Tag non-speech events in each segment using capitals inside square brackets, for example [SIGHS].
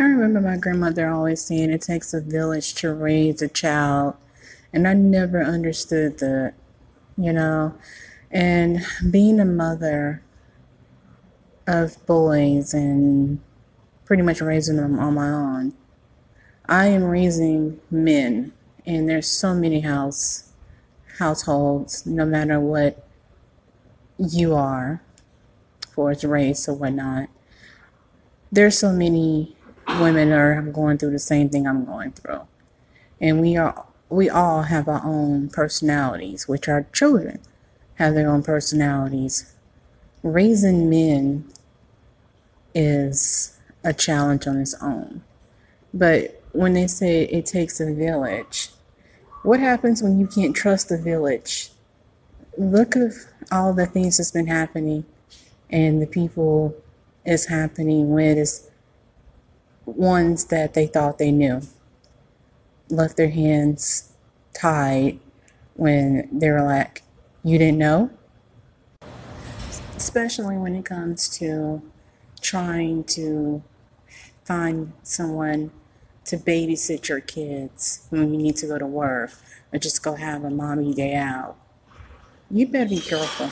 I remember my grandmother always saying it takes a village to raise a child, and I never understood that, you know. And being a mother of boys and pretty much raising them on my own, I am raising men, and there's so many house households, no matter what you are, for its race or whatnot. There's so many women are going through the same thing I'm going through, and we are we all have our own personalities, which our children have their own personalities. Raising men is a challenge on its own, but when they say it takes a village, what happens when you can't trust the village? Look at all the things that's been happening and the people it's happening with is ones that they thought they knew. Left their hands tied when they were like, You didn't know? Especially when it comes to trying to find someone to babysit your kids when you need to go to work or just go have a mommy day out. You better be careful.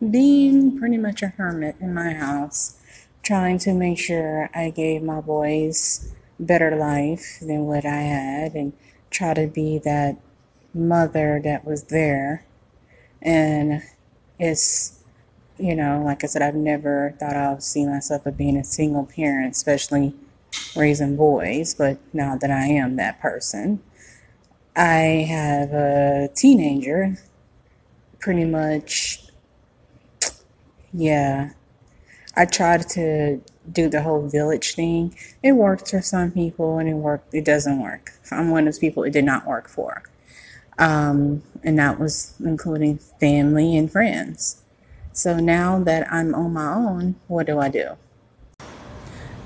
Being pretty much a hermit in my house, trying to make sure I gave my boys better life than what I had and try to be that mother that was there. And it's, you know, like I said, I've never thought I would see myself as being a single parent, especially raising boys, but now that I am that person, I have a teenager, pretty much, yeah. I tried to do the whole village thing. It worked for some people and it worked, it doesn't work. I'm one of those people it did not work for. Um, and that was including family and friends. So now that I'm on my own, what do I do?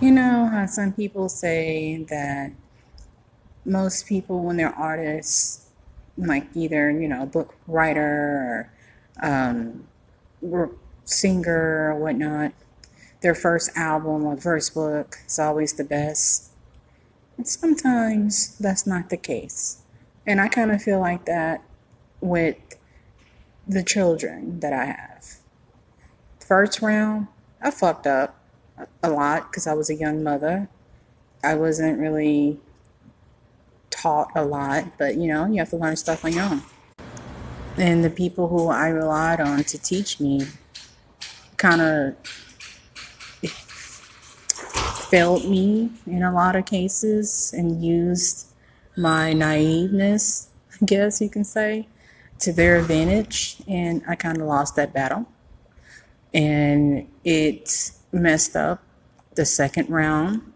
You know how some people say that most people, when they're artists, like either, you know, a book writer or um, singer or whatnot, their first album or first book is always the best. And sometimes that's not the case. And I kind of feel like that with the children that I have. First round, I fucked up a lot because I was a young mother. I wasn't really taught a lot, but you know, you have to learn stuff on your own. And the people who I relied on to teach me kind of failed me in a lot of cases and used my naiveness, I guess you can say, to their advantage. And I kind of lost that battle. And it messed up the second round.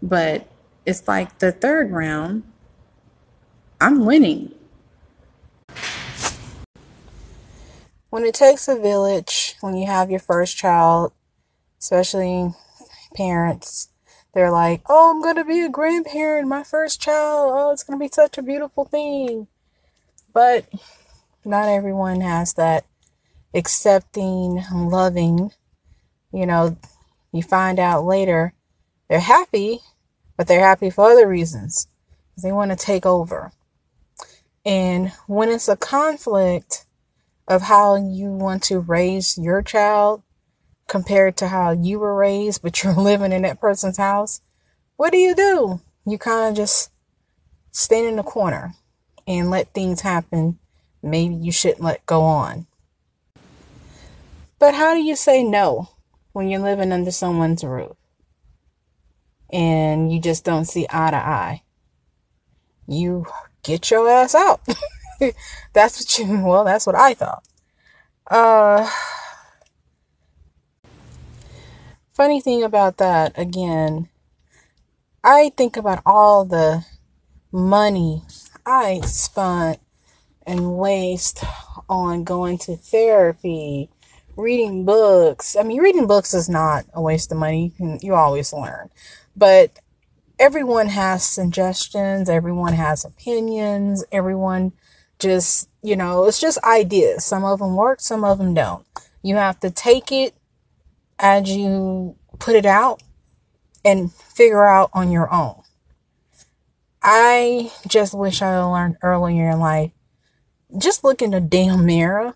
But it's like the third round, I'm winning. When it takes a village, when you have your first child, especially parents, they're like, oh, I'm going to be a grandparent, my first child. Oh, it's going to be such a beautiful thing. But not everyone has that accepting, loving you know, you find out later they're happy, but they're happy for other reasons. They want to take over. And when it's a conflict of how you want to raise your child compared to how you were raised, but you're [LAUGHS] living in that person's house, what do you do? You kind of just stand in the corner and let things happen. Maybe you shouldn't let go on. But how do you say no? when you're living under someone's roof and you just don't see eye to eye. You get your ass out. [LAUGHS] that's what you, well, that's what I thought. Uh, funny thing about that, again, I think about all the money I spent and waste on going to therapy reading books. I mean, reading books is not a waste of money. You can you always learn. But everyone has suggestions, everyone has opinions, everyone just, you know, it's just ideas. Some of them work, some of them don't. You have to take it as you put it out and figure out on your own. I just wish I learned earlier in life. Just look in the damn mirror.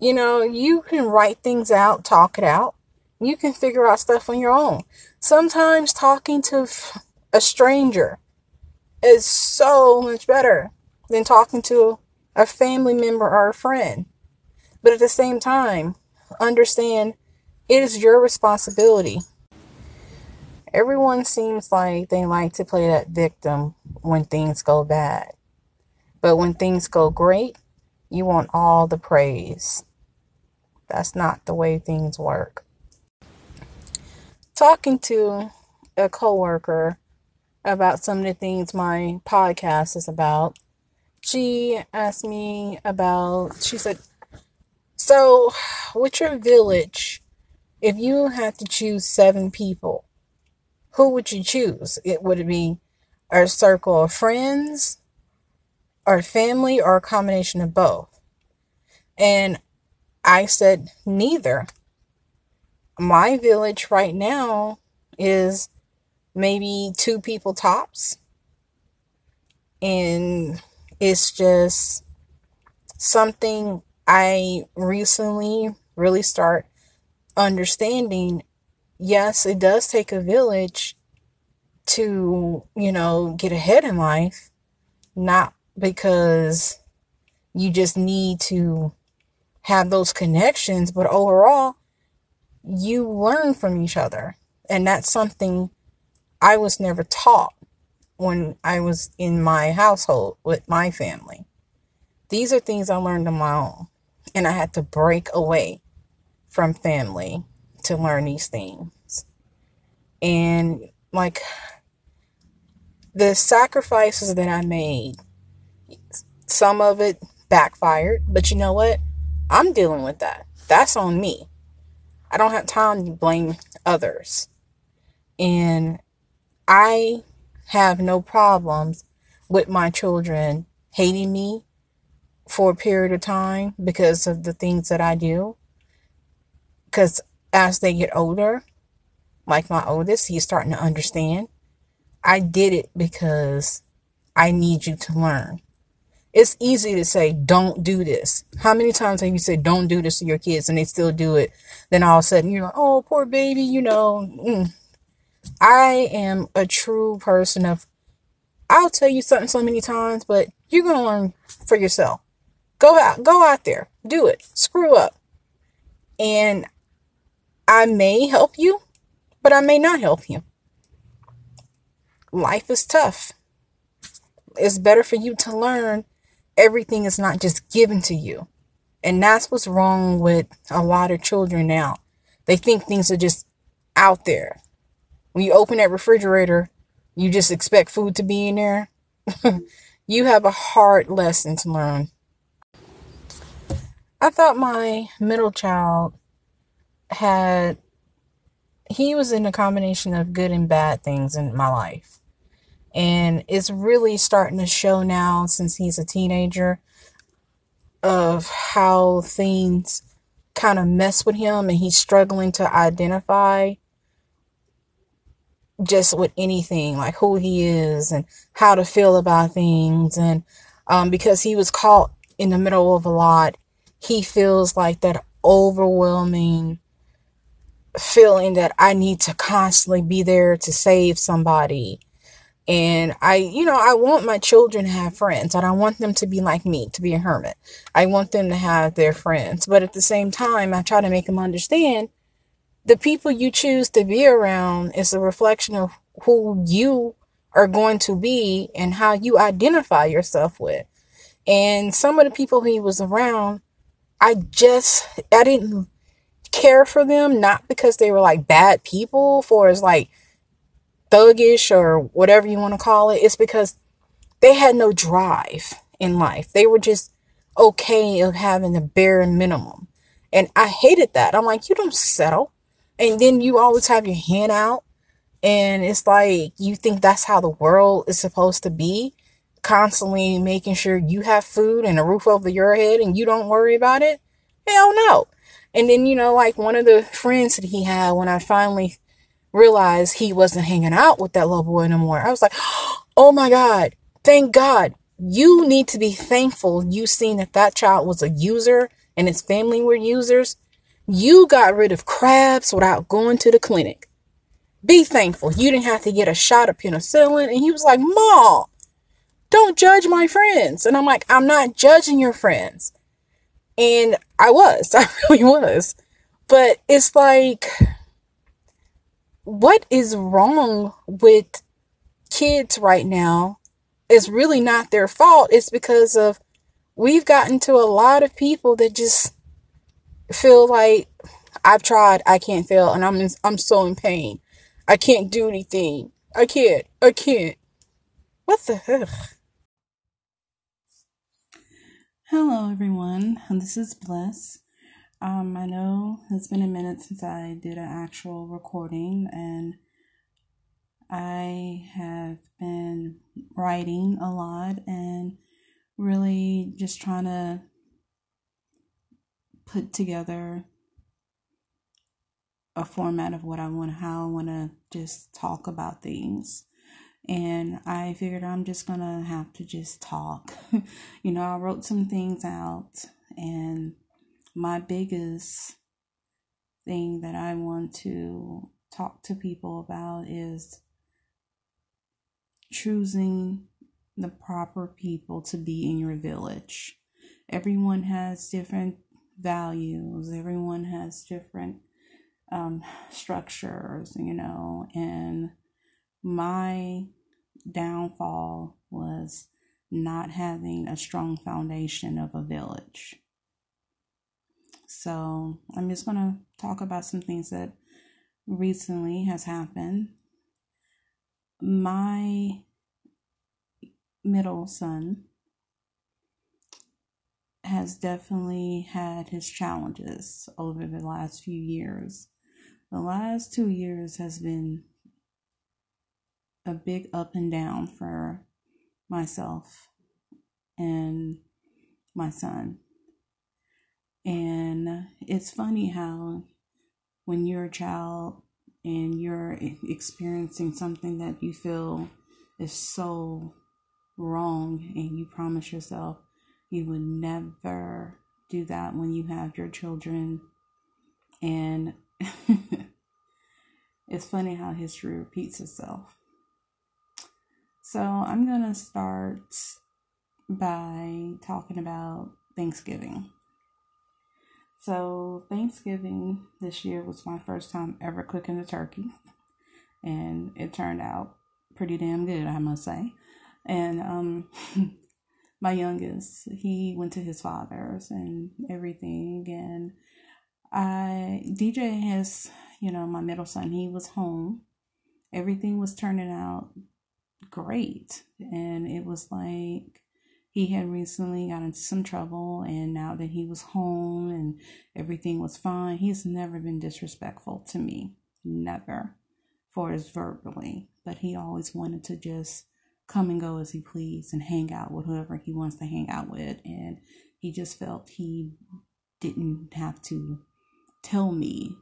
You know, you can write things out, talk it out. You can figure out stuff on your own. Sometimes talking to a stranger is so much better than talking to a family member or a friend. But at the same time, understand it is your responsibility Everyone seems like they like to play that victim when things go bad. But when things go great, you want all the praise. That's not the way things work. Talking to a coworker about some of the things my podcast is about, she asked me about, she said, So, with your village, if you had to choose seven people, who would you choose? It would be a circle of friends or family or a combination of both? And I said neither. My village right now is maybe two people tops. And it's just something I recently really start understanding yes, it does take a village to, you know, get ahead in life, not because you just need to have those connections, but overall, you learn from each other. And that's something I was never taught when I was in my household with my family. These are things I learned on my own. And I had to break away from family to learn these things. And like the sacrifices that I made, some of it backfired, but you know what? I'm dealing with that. That's on me. I don't have time to blame others. And I have no problems with my children hating me for a period of time because of the things that I do. Because as they get older, like my oldest, he's starting to understand. I did it because I need you to learn. It's easy to say, don't do this. How many times have you said, don't do this to your kids and they still do it? Then all of a sudden you're like, oh, poor baby, you know. Mm. I am a true person of, I'll tell you something so many times, but you're going to learn for yourself. Go out, go out there, do it, screw up. And I may help you, but I may not help you. Life is tough. It's better for you to learn everything is not just given to you. And that's what's wrong with a lot of children now. They think things are just out there. When you open that refrigerator, you just expect food to be in there. [LAUGHS] you have a hard lesson to learn. I thought my middle child had he was in a combination of good and bad things in my life. And it's really starting to show now since he's a teenager of how things kind of mess with him and he's struggling to identify just with anything like who he is and how to feel about things and um, because he was caught in the middle of a lot he feels like that overwhelming feeling that I need to constantly be there to save somebody. And I, you know, I want my children to have friends. I don't want them to be like me, to be a hermit. I want them to have their friends. But at the same time, I try to make them understand the people you choose to be around is a reflection of who you are going to be and how you identify yourself with. And some of the people he was around, I just, I didn't care for them, not because they were like bad people, for as like thuggish or whatever you want to call it. It's because they had no drive in life. They were just okay of having the bare minimum. And I hated that. I'm like, you don't settle. And then you always have your hand out. And it's like, you think that's how the world is supposed to be. Constantly making sure you have food and a roof over your head and you don't worry about it. Hell no. And then, you know, like one of the friends that he had, when I finally realized he wasn't hanging out with that little boy anymore. I was like, [GASPS] oh my God, thank God. You need to be thankful you seen that that child was a user and his family were users. You got rid of crabs without going to the clinic. Be thankful. You didn't have to get a shot of penicillin. And he was like, Mom, don't judge my friends. And I'm like, I'm not judging your friends. And I was, [LAUGHS] I really was. But it's like, what is wrong with kids right now is really not their fault. It's because of we've gotten to a lot of people that just feel like I've tried, I can't fail, and I'm in, I'm so in pain. I can't do anything. I can't. I can't. What the heck? Hello, everyone. This is Bliss. Um, I know it's been a minute since I did an actual recording, and I have been writing a lot and really just trying to put together a format of what I want, how I want to just talk about things. And I figured I'm just gonna have to just talk. [LAUGHS] you know, I wrote some things out, and my biggest thing that I want to talk to people about is choosing the proper people to be in your village. Everyone has different values, everyone has different um, structures, you know, and my downfall was not having a strong foundation of a village. So I'm just going to talk about some things that recently has happened my middle son has definitely had his challenges over the last few years. The last two years has been a big up and down for myself and my son. And it's funny how when you're a child and you're experiencing something that you feel is so wrong and you promise yourself you would never do that when you have your children and [LAUGHS] it's funny how history repeats itself so i'm going to start by talking about thanksgiving so, Thanksgiving this year was my first time ever cooking a turkey, and it turned out pretty damn good, I must say. And um, [LAUGHS] my youngest, he went to his father's and everything, and I DJ has, you know, my middle son, he was home. Everything was turning out great, and it was like he had recently got into some trouble and now that he was home and everything was fine he's never been disrespectful to me. Never. For his verbally. But he always wanted to just come and go as he pleased and hang out with whoever he wants to hang out with. And he just felt he didn't have to tell me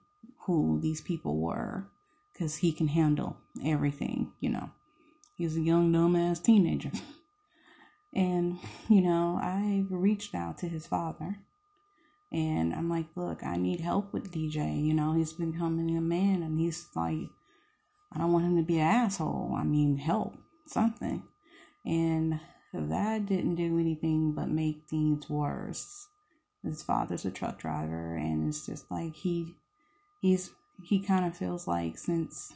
who these people were because he can handle everything you know he's a young dumbass teenager And, you know, I reached out to his father and I'm like, look, I need help with DJ. You know, he's becoming a man and he's like, I don't want him to be an asshole. I mean, help, something. And that didn't do anything but make things worse. His father's a truck driver and it's just like he he's he kind of feels like since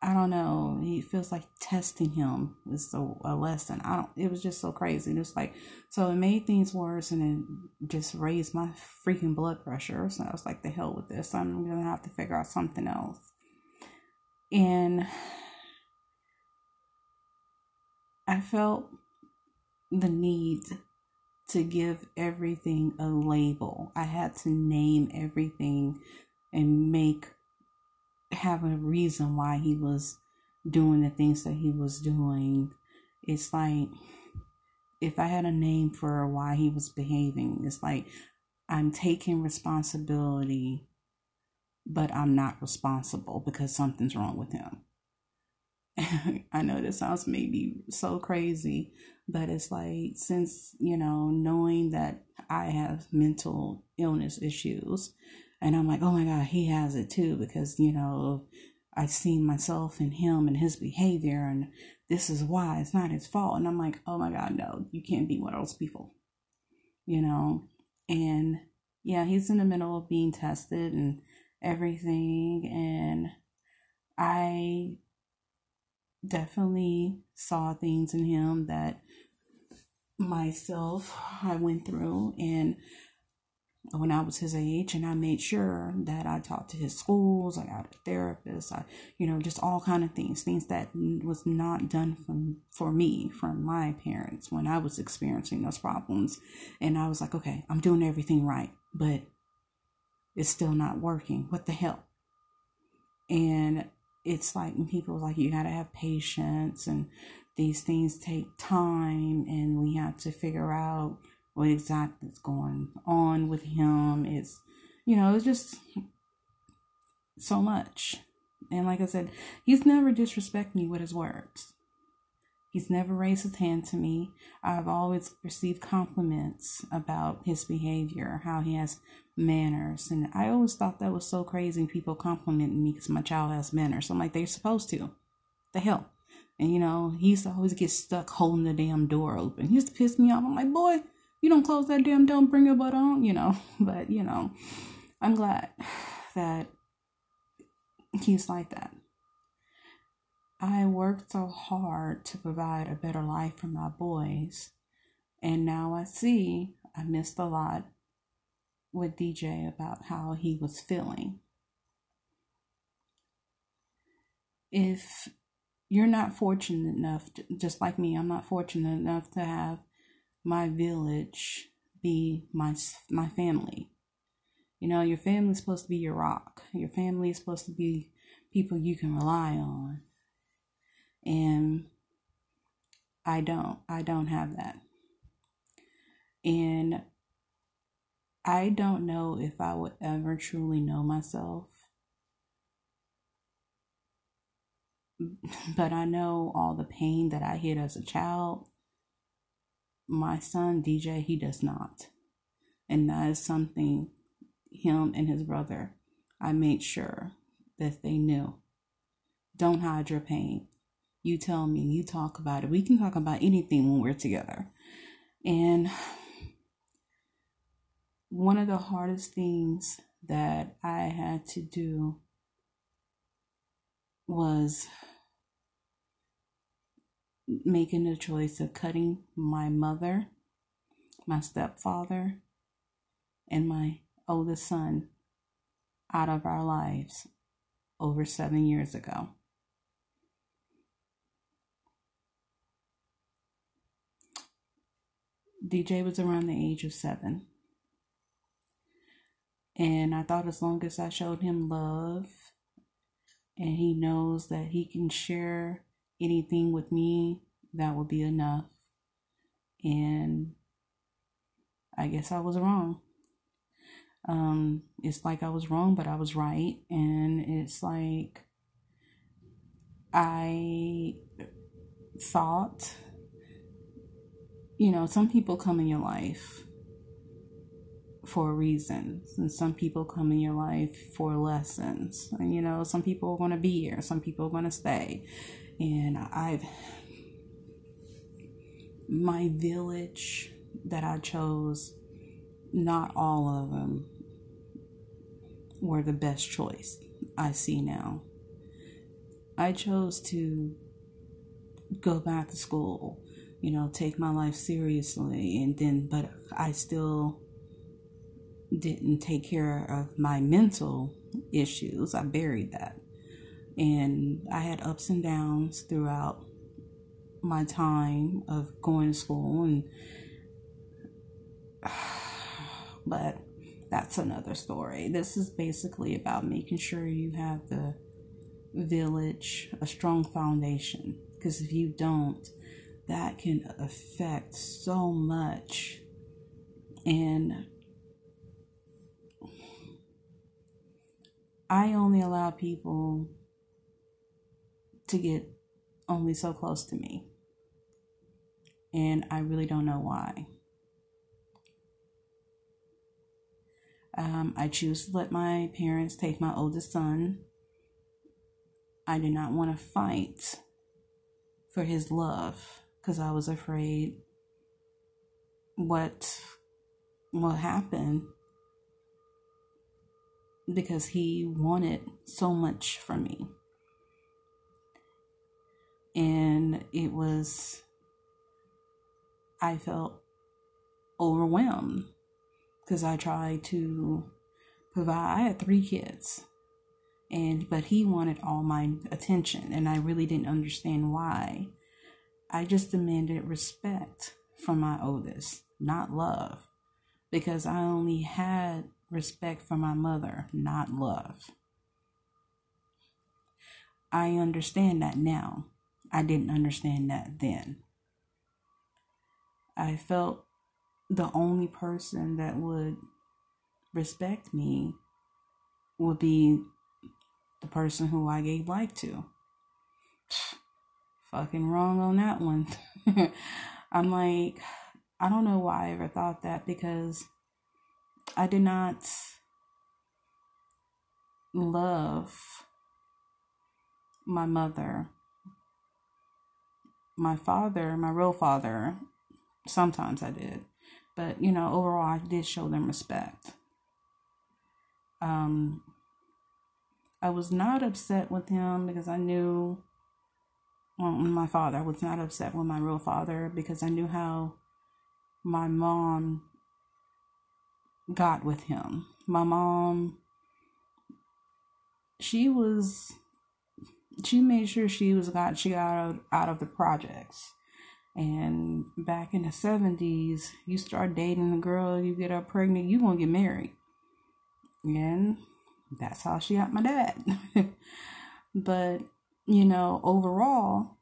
I don't know. He feels like testing him is a, a lesson. I don't. It was just so crazy. It was like so. It made things worse, and it just raised my freaking blood pressure. So I was like, "The hell with this! I'm gonna have to figure out something else." And I felt the need to give everything a label. I had to name everything and make have a reason why he was doing the things that he was doing. It's like if I had a name for why he was behaving, it's like I'm taking responsibility but I'm not responsible because something's wrong with him. [LAUGHS] I know this sounds maybe so crazy, but it's like since, you know, knowing that I have mental illness issues, and I'm like, oh my God, he has it too, because, you know, I've seen myself and him and his behavior, and this is why it's not his fault. And I'm like, oh my God, no, you can't be one of those people, you know? And yeah, he's in the middle of being tested and everything. And I definitely saw things in him that myself I went through and when I was his age and I made sure that I talked to his schools, I got a therapist, I you know, just all kind of things, things that was not done from for me from my parents when I was experiencing those problems. And I was like, okay, I'm doing everything right, but it's still not working. What the hell? And it's like people like you gotta have patience and these things take time and we have to figure out what exactly is going on with him. It's you know, it's just so much. And like I said, he's never disrespected me with his words. He's never raised his hand to me. I've always received compliments about his behavior, how he has manners. And I always thought that was so crazy. People complimenting me because my child has manners. I'm like, they're supposed to. The hell. And you know, he used to always get stuck holding the damn door open. He used to piss me off. I'm like, boy, you don't close that damn door, bring your butt on, you know. [LAUGHS] But, you know, I'm glad that he's like that. I worked so hard to provide a better life for my boys. And now I see I missed a lot with DJ about how he was feeling. If you're not fortunate enough, to, just like me, I'm not fortunate enough to have my village be my my family. You know, your family's supposed to be your rock. Your family is supposed to be people you can rely on. And I don't. I don't have that. And I don't know if I would ever truly know myself. But I know all the pain that I hid as a child. My son, DJ, he does not. And that is something him and his brother, I made sure that they knew. Don't hide your pain. You tell me, you talk about it. We can talk about anything when we're together. And one of the hardest things that I had to do was making the choice of cutting my mother, my stepfather, and my oldest son out of our lives over seven years ago. DJ was around the age of seven. And I thought as long as I showed him love and he knows that he can share anything with me, that would be enough. And I guess I was wrong. Um, it's like I was wrong, but I was right. And it's like I thought, you know, some people come in your life for reasons and some people come in your life for lessons and you know some people are going to be here some people are going to stay and i've my village that i chose not all of them were the best choice i see now i chose to go back to school you know take my life seriously and then but i still didn't take care of my mental issues. I buried that. And I had ups and downs throughout my time of going to school and [SIGHS] but that's another story. This is basically about making sure you have the village, a strong foundation. Because if you don't, that can affect so much. And I only allow people to get only so close to me. And I really don't know why. Um, I choose to let my parents take my oldest son. I did not want to fight for his love because I was afraid what will happen because he wanted so much from me. And it was, I felt overwhelmed because I tried to provide. I had three kids, and but he wanted all my attention, and I really didn't understand why. I just demanded respect from my oldest, not love, because I only had respect for my mother, not love. I understand that now. I didn't understand that then. I felt the only person that would respect me would be the person who I gave life to. [SIGHS] Fucking wrong on that one. [LAUGHS] I'm like, I don't know why I ever thought that because I did not love my mother. My father, my real father, sometimes I did. But, you know, overall, I did show them respect. Um, I was not upset with him because I knew, well, my father, I was not upset with my real father because I knew how my mom got with him. My mom, she was, she made sure she was got, she got out, out of the projects. And back in the 70s, you start dating a girl, you get her pregnant, you gonna get married. And that's how she got my dad. [LAUGHS] but, you know, overall,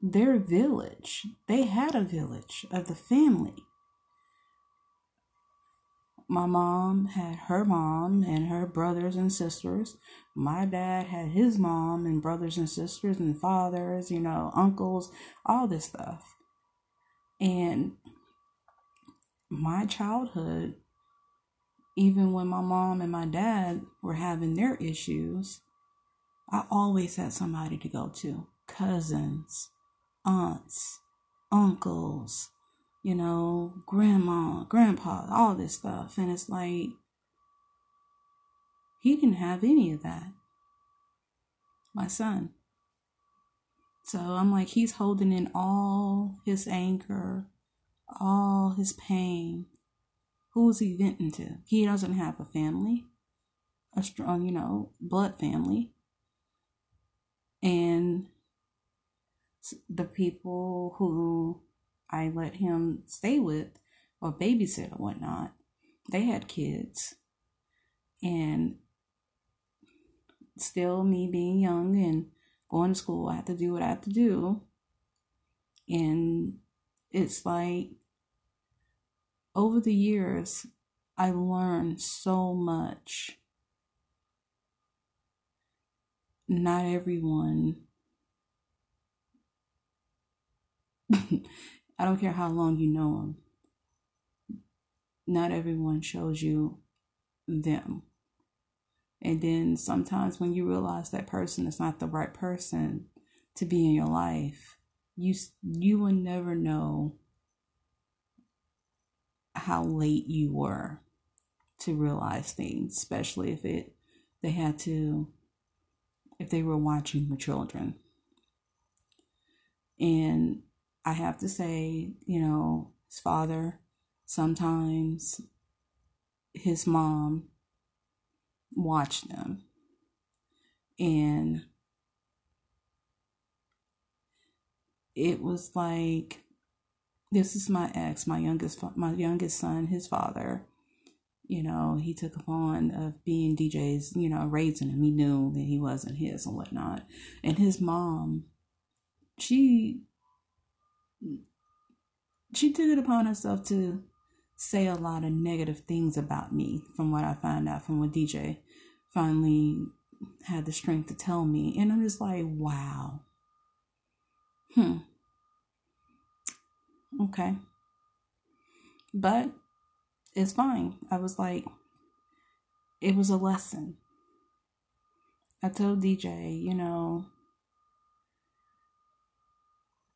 their village, they had a village of the family. My mom had her mom and her brothers and sisters. My dad had his mom and brothers and sisters and fathers, you know, uncles, all this stuff. And my childhood, even when my mom and my dad were having their issues, I always had somebody to go to cousins, aunts, uncles, you know, grandma, grandpa, all this stuff. And it's like, he didn't have any of that. My son. So I'm like, he's holding in all his anger, all his pain. Who's he venting to? He doesn't have a family, a strong, you know, blood family. And the people who I let him stay with or babysit or whatnot, they had kids. And still, me being young and going to school. I had to do what I had to do. And it's like over the years, I learned so much. Not everyone, [LAUGHS] I don't care how long you know them, not everyone shows you them. And then sometimes when you realize that person is not the right person to be in your life, you you will never know how late you were to realize things, especially if it they had to if they were watching the children. And I have to say, you know, his father, sometimes his mom watched them. And it was like this is my ex, my youngest my youngest son, his father. You know, he took upon of being DJ's, you know, raising him. He knew that he wasn't his and whatnot. And his mom, she she took it upon herself to say a lot of negative things about me from what I found out from what DJ finally had the strength to tell me. And I'm just like, wow. Hmm. Okay. But it's fine. I was like, it was a lesson. I told DJ, you know,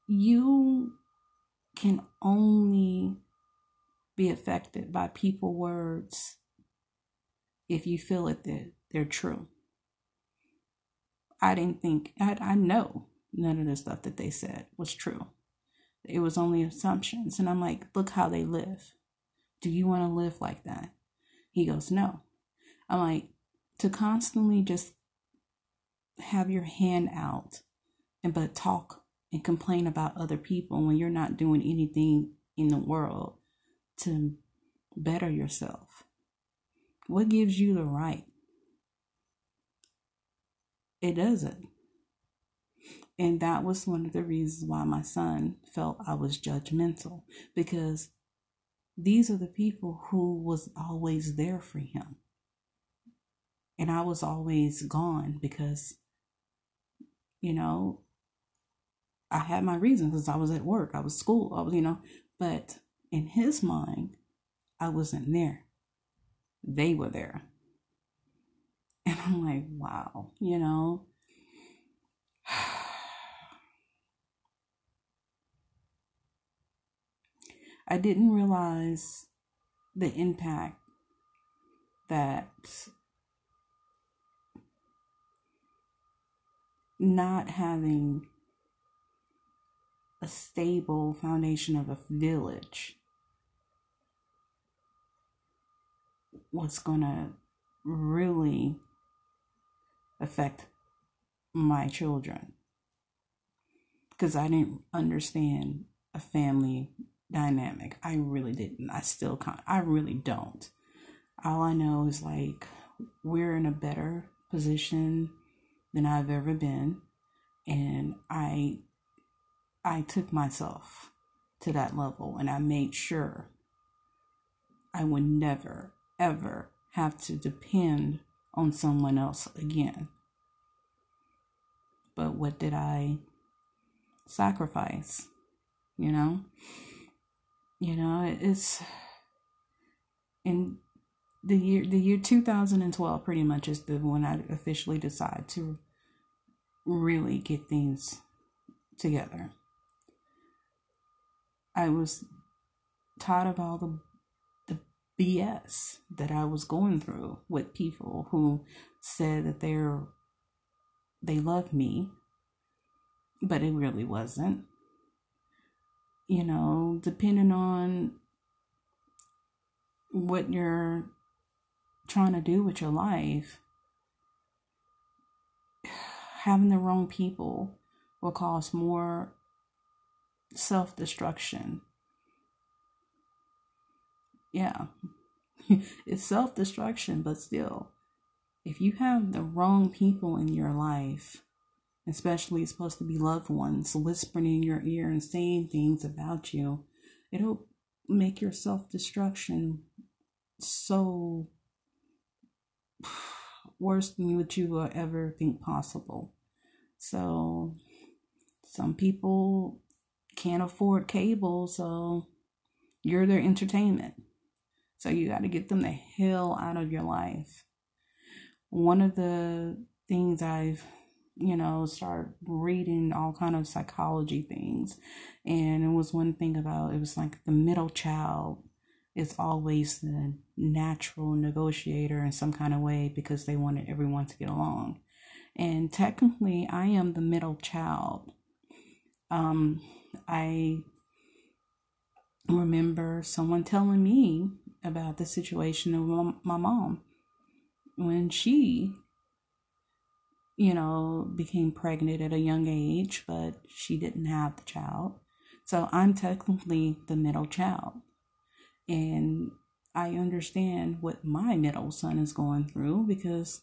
you can only be affected by people words if you feel it that they're true. I didn't think I I know none of the stuff that they said was true. It was only assumptions. And I'm like, look how they live. Do you want to live like that? He goes, no. I'm like, to constantly just have your hand out and but talk and complain about other people when you're not doing anything in the world to better yourself. What gives you the right? It doesn't. And that was one of the reasons why my son felt I was judgmental because these are the people who was always there for him. And I was always gone because, you know, I had my reasons because I was at work, I was school, I was, you know, but in his mind, I wasn't there. They were there. [LAUGHS] And I'm like, wow, you know. [SIGHS] I didn't realize the impact that not having a stable foundation of a village was going to really affect my children because I didn't understand a family dynamic. I really didn't. I still can't. I really don't. All I know is like we're in a better position than I've ever been and I I took myself to that level and I made sure I would never ever have to depend on someone else again. But what did I sacrifice? You know? You know, it's in the year the year 2012 pretty much is the when I officially decide to really get things together. I was tired of all the the BS that I was going through with people who said that they're they love me, but it really wasn't. You know, depending on what you're trying to do with your life, [SIGHS] having the wrong people will cause more self destruction. Yeah, [LAUGHS] it's self destruction, but still, if you have the wrong people in your life, especially supposed to be loved ones whispering in your ear and saying things about you, it'll make your self destruction so [SIGHS] worse than what you will ever think possible. So, some people can't afford cable, so you're their entertainment. So, you got to get them the hell out of your life. One of the things I've you know start reading all kind of psychology things and it was one thing about it was like the middle child is always the natural negotiator in some kind of way because they wanted everyone to get along and technically i am the middle child um i remember someone telling me about the situation of my mom when she you know, became pregnant at a young age, but she didn't have the child. So I'm technically the middle child. And I understand what my middle son is going through because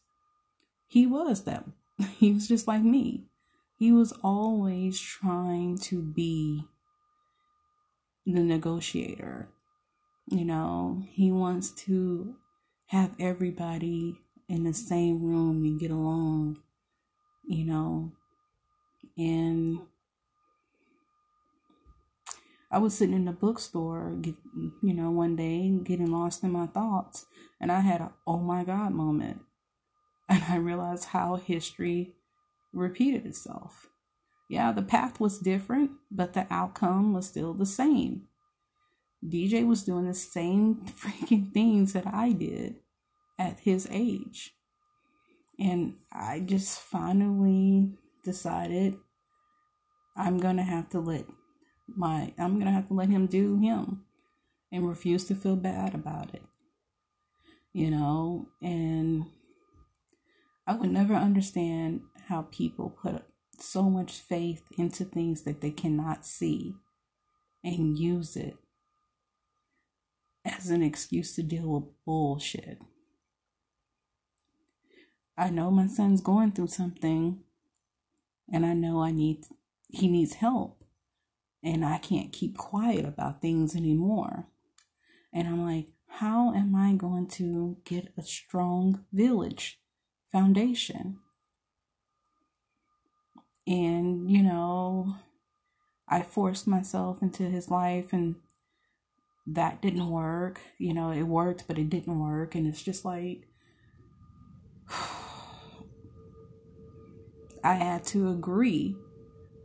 he was that. [LAUGHS] He was just like me. He was always trying to be the negotiator. You know, he wants to have everybody in the same room and get along, you know. And I was sitting in the bookstore, get, you know, one day getting lost in my thoughts, and I had a oh my God moment. And I realized how history repeated itself. Yeah, the path was different, but the outcome was still the same. DJ was doing the same [LAUGHS] freaking things that I did at his age. And I just finally decided I'm going to have to let my I'm going to have to let him do him and refuse to feel bad about it. You know, and I would never understand how people put so much faith into things that they cannot see and use it as an excuse to deal with bullshit. I know my son's going through something and I know I need he needs help and I can't keep quiet about things anymore. And I'm like, how am I going to get a strong village foundation? And you know, I forced myself into his life and that didn't work. You know, it worked, but it didn't work. And it's just like, [SIGHS] I had to agree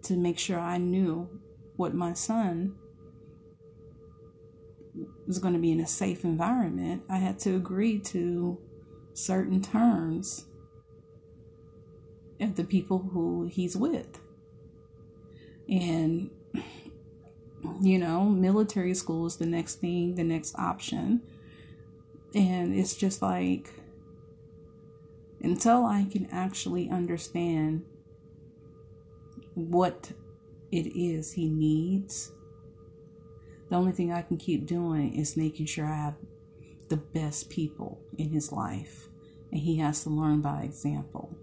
to make sure I knew what my son was going to be in a safe environment. I had to agree to certain terms of the people who he's with. And you know, military school is the next thing, the next option. And it's just like, until I can actually understand what it is he needs, the only thing I can keep doing is making sure I have the best people in his life. And he has to learn by example.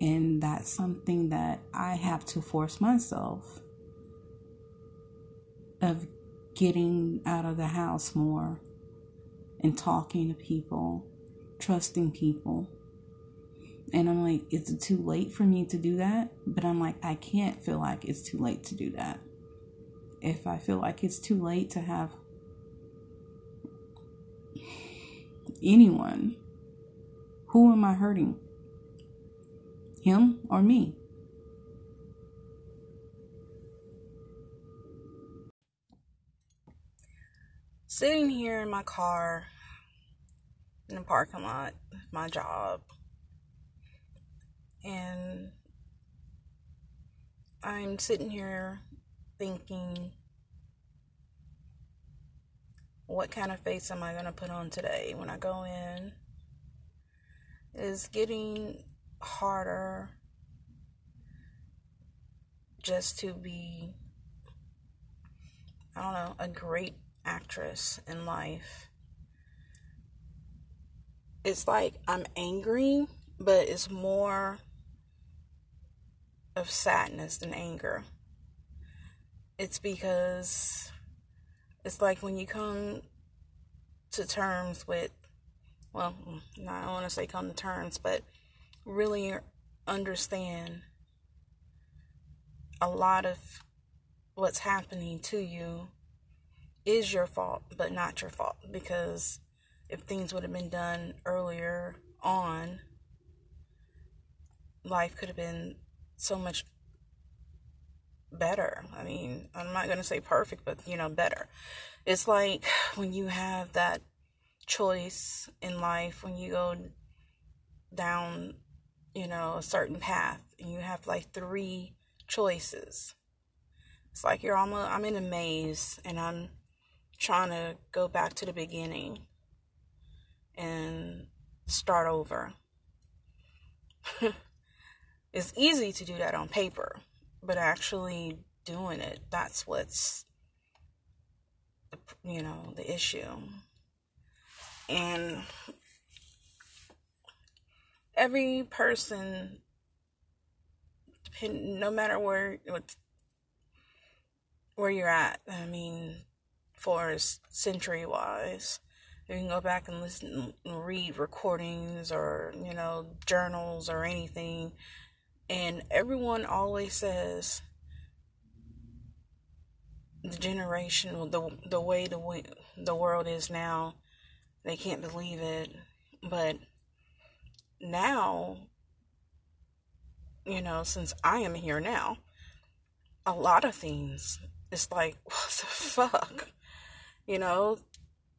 And that's something that I have to force myself of getting out of the house more and talking to people, trusting people. And I'm like, is it too late for me to do that? But I'm like, I can't feel like it's too late to do that. If I feel like it's too late to have anyone, who am I hurting? Him or me? sitting here in my car in the parking lot my job and I'm sitting here thinking what kind of face am I going to put on today when I go in is getting harder just to be I don't know a great actress in life. It's like I'm angry, but it's more of sadness than anger. It's because it's like when you come to terms with, well, mm, I don't want to say come to terms, but really understand a lot of what's happening to you is your fault, but not your fault because if things would have been done earlier on, life could have been so much better. I mean, I'm not going to say perfect, but you know, better. It's like when you have that choice in life, when you go down, you know, a certain path and you have like three choices. It's like you're almost, I'm in a maze and I'm trying to go back to the beginning and start over. [LAUGHS] it's easy to do that on paper, but actually doing it, that's what's, you know, the issue. And every person, no matter where, where you're at, I mean, for century wise You can go back and listen, and read recordings or, you know, journals or anything. And everyone always says the generation, the, the way the, way the world is now, they can't believe it. But now, you know, since I am here now, a lot of things, it's like, [LAUGHS] what the fuck? You know,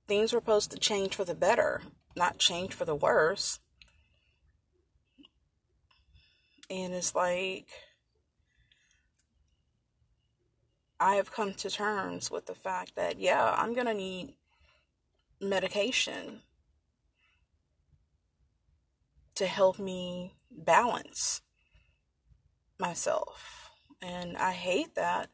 things were supposed to change for the better, not change for the worse. And it's like, I have come to terms with the fact that, yeah, I'm going to need medication to help me balance myself. And I hate that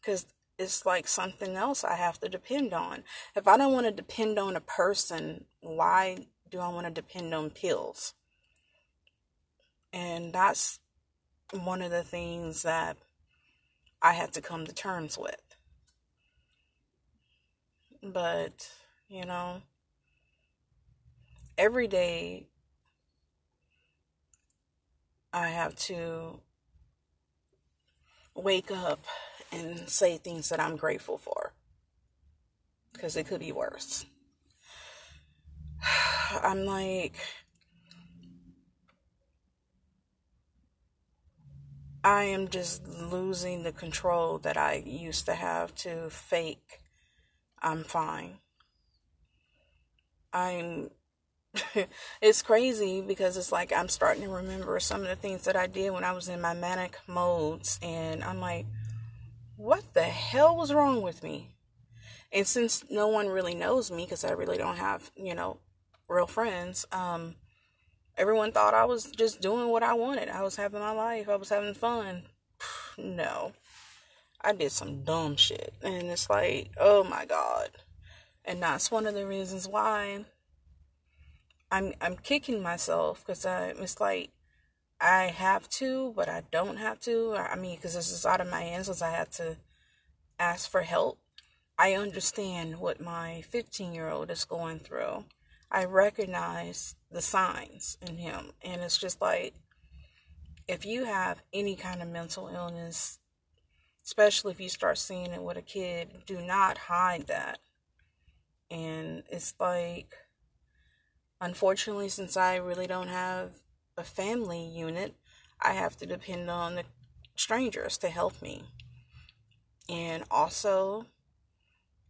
because it's like something else I have to depend on. If I don't want to depend on a person, why do I want to depend on pills? And that's one of the things that I had to come to terms with. But, you know, every day I have to wake up and say things that I'm grateful for. Because it could be worse. [SIGHS] I'm like, I am just losing the control that I used to have to fake I'm fine. I'm [LAUGHS] it's crazy because it's like I'm starting to remember some of the things that I did when I was in my manic modes and I'm like what the hell was wrong with me? And since no one really knows me because I really don't have, you know, real friends, um everyone thought I was just doing what I wanted. I was having my life. I was having fun. No. I did some dumb shit. And it's like, oh my God. And that's one of the reasons why I'm I'm kicking myself because I it's like I have to, but I don't have to. I mean, because this is out of my hands, because I had to ask for help. I understand what my 15 year old is going through. I recognize the signs in him. And it's just like, if you have any kind of mental illness, especially if you start seeing it with a kid, do not hide that. And it's like, unfortunately, since I really don't have a family unit, I have to depend on the strangers to help me. And also,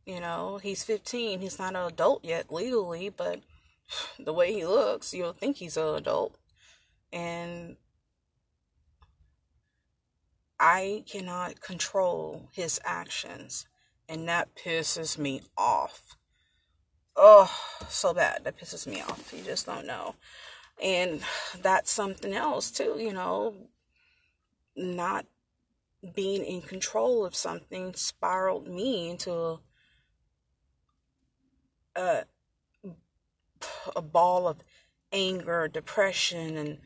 you know, he's 15. He's not an adult yet legally, but [SIGHS] the way he looks, you'll think he's an adult. And I cannot control his actions. And that pisses me off. Oh, so bad. That pisses me off. You just don't know. And that's something else, too, you know, not being in control of something spiraled me into a, a ball of anger, depression, and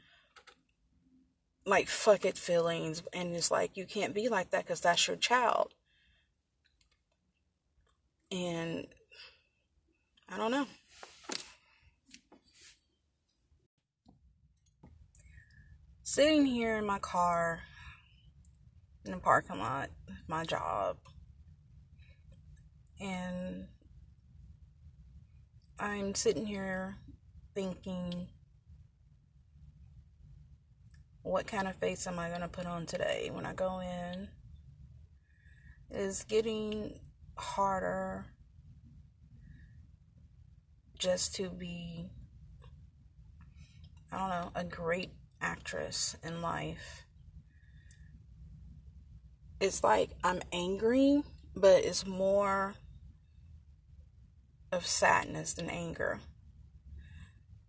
like fuck it feelings. And it's like, you can't be like that because that's your child. And I don't know. Sitting here in my car in the parking lot, my job, and I'm sitting here thinking, what kind of face am I going to put on today when I go in? Is getting harder just to be, I don't know, a great actress in life. It's like I'm angry, but it's more of sadness than anger.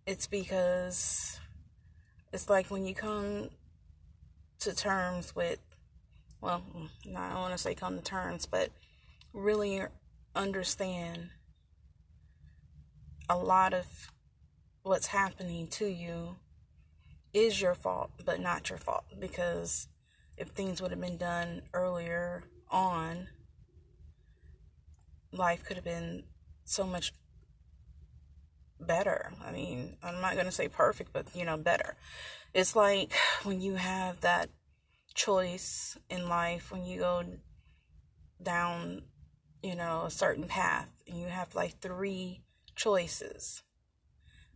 It's because it's like when you come to terms with, well, mm, I don't want to say come to terms, but really understand a lot of what's happening to you is your fault, but not your fault because if things would have been done earlier on, life could have been so much better. I mean, I'm not going to say perfect, but you know, better. It's like when you have that choice in life, when you go down, you know, a certain path and you have like three choices.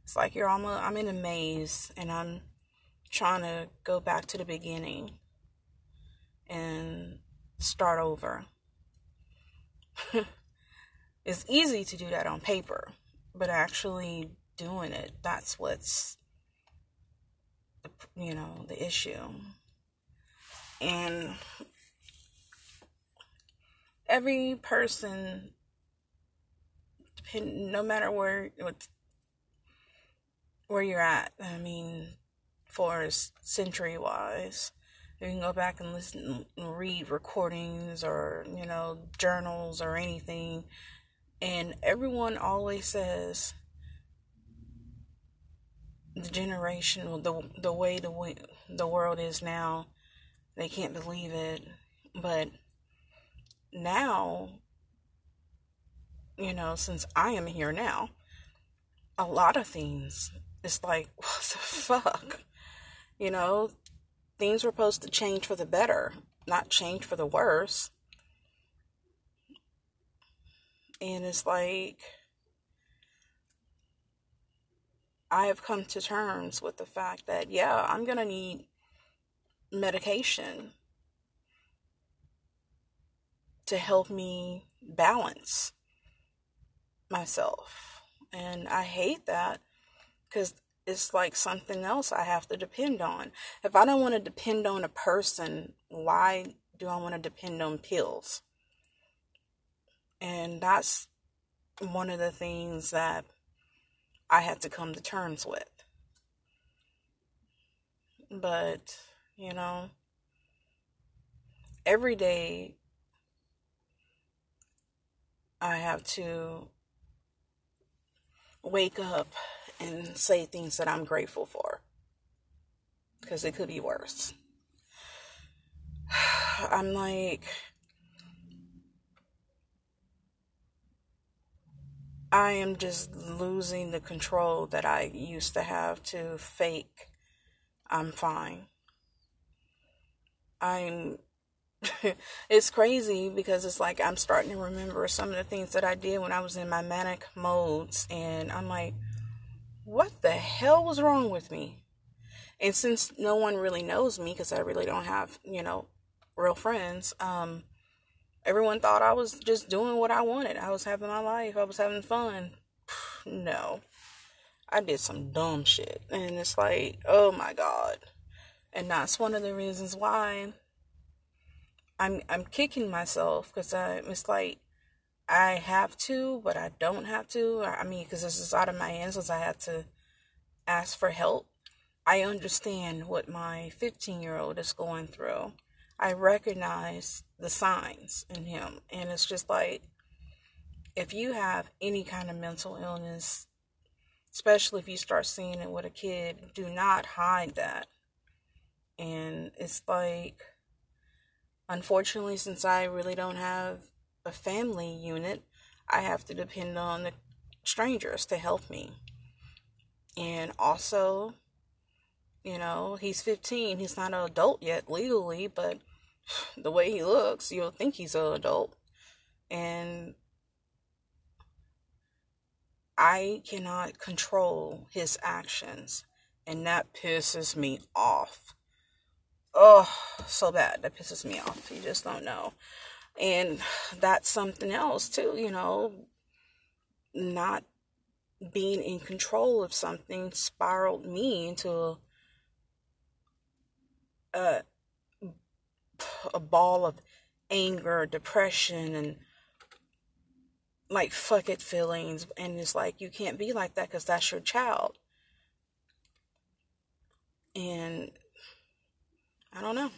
It's like you're almost, I'm in a maze and I'm trying to go back to the beginning and start over. [LAUGHS] it's easy to do that on paper, but actually doing it, that's what's, you know, the issue. And every person, no matter where, where you're at, I mean, for century wise, you can go back and listen and read recordings or you know journals or anything and everyone always says the generation the the way the way the world is now they can't believe it but now you know since i am here now a lot of things it's like [LAUGHS] what the fuck you know things were supposed to change for the better, not change for the worse. And it's like, I have come to terms with the fact that, yeah, I'm going to need medication to help me balance myself. And I hate that because it's like something else I have to depend on. If I don't want to depend on a person, why do I want to depend on pills? And that's one of the things that I had to come to terms with. But, you know, every day I have to wake up and say things that I'm grateful for. Because it could be worse. [SIGHS] I'm like, I am just losing the control that I used to have to fake I'm fine. I'm [LAUGHS] it's crazy because it's like I'm starting to remember some of the things that I did when I was in my manic modes and I'm like what the hell was wrong with me? And since no one really knows me, because I really don't have, you know, real friends, um, everyone thought I was just doing what I wanted. I was having my life, I was having fun. [SIGHS] No. I did some dumb shit. And it's like, oh my God. And that's one of the reasons why I'm I'm kicking myself because it's like I have to, but I don't have to. I mean, because this is out of my hands, since I had to ask for help. I understand what my 15 year old is going through. I recognize the signs in him. And it's just like, if you have any kind of mental illness, especially if you start seeing it with a kid, do not hide that. And it's like, unfortunately, since I really don't have a family unit, I have to depend on the strangers to help me. And also, you know, he's 15. He's not an adult yet legally, but [SIGHS] the way he looks, you'll think he's an adult. And I cannot control his actions. And that pisses me off. Oh, so bad. That pisses me off. You just don't know. And that's something else too, you know, not being in control of something spiraled me into a, a ball of anger, depression, and like fuck it feelings. And it's like, you can't be like that because that's your child. And I don't know.